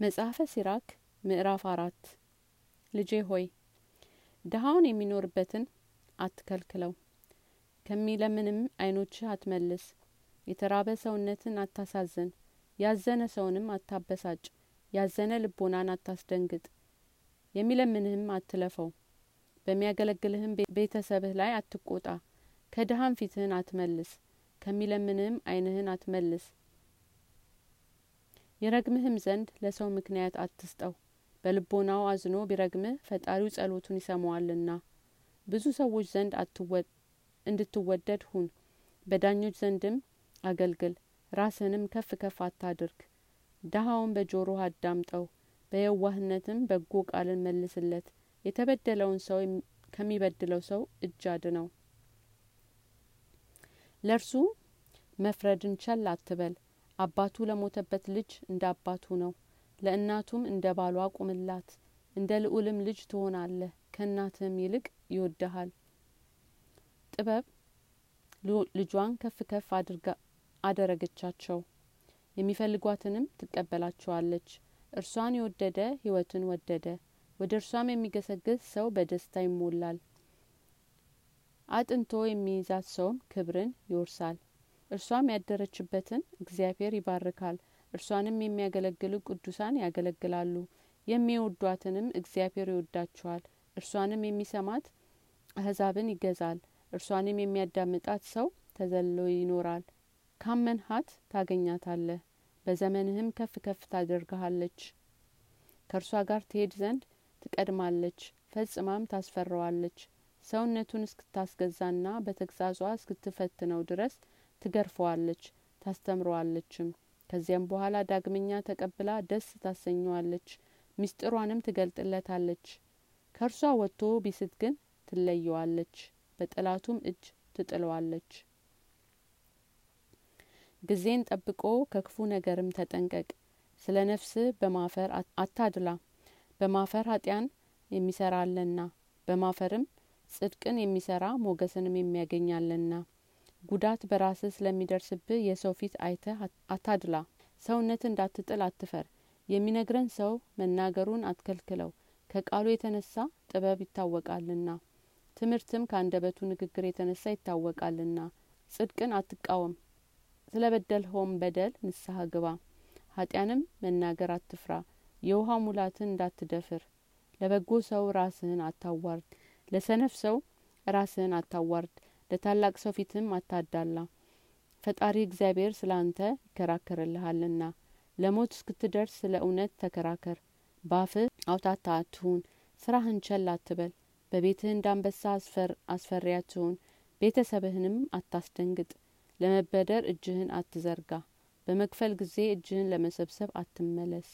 መጽሐፈ ሲራክ ምዕራፍ አራት። ልጄ ሆይ ድሀውን የሚኖርበትን አትከልክለው። ከሚለምንም አይኖችህ አትመልስ። የተራበ ሰውነትን አታሳዝን። ያዘነ ሰውንም አታበሳጭ። ያዘነ ልቦናን አታስደንግጥ። የሚለምንህም አትለፈው። በሚያገለግልህም ቤተሰብህ ላይ አትቆጣ። ከድሀም ፊትህን አትመልስ። ከሚለምንህም አይንህን አትመልስ ይረግምህም ዘንድ ለሰው ምክንያት አትስጠው። በልቦናው አዝኖ ቢረግምህ ፈጣሪው ጸሎቱን ይሰማዋልና። ብዙ ሰዎች ዘንድ እንድትወደድ ሁን። በዳኞች ዘንድም አገልግል። ራስህንም ከፍ ከፍ አታድርግ። ደሀውን በጆሮህ አዳምጠው። በየዋህነትም በጎ ቃልን መልስለት። የተበደለውን ሰው ከሚበድለው ሰው እጅ አድነው። ለእርሱ መፍረድን ቸል አትበል አባቱ ለሞተበት ልጅ እንደ አባቱ ነው። ለእናቱም እንደ ባሏ ቁምላት እንደ ልኡልም ልጅ ትሆናለህ ከእናትህም ይልቅ ይወድሃል። ጥበብ ልጇን ከፍ ከፍ አደረገቻቸው። የሚፈልጓትንም ትቀበላቸዋለች። እርሷን የወደደ ህይወትን ወደደ። ወደ እርሷም የሚገሰግስ ሰው በደስታ ይሞላል። አጥንቶ የሚይዛት ሰውም ክብርን ይወርሳል እርሷም ያደረችበትን እግዚአብሔር ይባርካል። እርሷንም የሚያገለግሉ ቅዱሳን ያገለግላሉ። የሚወዷትንም እግዚአብሔር ይወዳቸዋል። እርሷንም የሚሰማት አህዛብን ይገዛል። እርሷንም የሚያዳምጣት ሰው ተዘሎ ይኖራል። ካመንሃት ታገኛታለህ። በዘመንህም ከፍ ከፍ ታደርግሃለች። ከእርሷ ጋር ትሄድ ዘንድ ትቀድማለች። ፈጽማም ታስፈራዋለች። ሰውነቱን እስክታስገዛና በተግዛዟ እስክትፈትነው ድረስ ትገርፈዋለች ታስተምረዋለችም። ከዚያም በኋላ ዳግመኛ ተቀብላ ደስ ታሰኘዋለች ምስጢሯንም ትገልጥለታለች። ከእርሷ ወጥቶ ቢስት ግን ትለየዋለች በጠላቱም እጅ ትጥለዋለች። ጊዜን ጠብቆ ከክፉ ነገርም ተጠንቀቅ ስለ ነፍስህ በማፈር አታድላ በማፈር ኃጢያን የሚሰራለና በማፈርም ጽድቅን የሚሰራ ሞገስንም የሚያገኛለና ጉዳት በራስህ ስለሚደርስብህ የሰው ፊት አይተህ አታድላ። ሰውነት እንዳትጥል አትፈር። የሚነግረን ሰው መናገሩን አትከልክለው። ከቃሉ የተነሳ ጥበብ ይታወቃልና ትምህርትም ከአንደበቱ ንግግር የተነሳ ይታወቃልና ጽድቅን አትቃወም። ስለ በደልኸውም በደል ንስሐ ግባ። ኃጢያንም መናገር አትፍራ። የውሃ ሙላትን እንዳትደፍር። ለበጎ ሰው ራስህን አታዋርድ። ለሰነፍ ሰው ራስህን አታዋርድ ለታላቅ ሰው ፊትም አታዳላ። ፈጣሪ እግዚአብሔር ስለ አንተ ይከራከርልሃልና። ለሞት እስክትደርስ ስለ እውነት ተከራከር። ባፍህ አውታታ አትሁን ስራህን ቸል አትበል። በቤትህ እንዳንበሳ አስፈሪ አትሁን ቤተሰብህንም አታስደንግጥ። ለመበደር እጅህን አትዘርጋ። በመክፈል ጊዜ እጅህን ለመሰብሰብ አትመለስ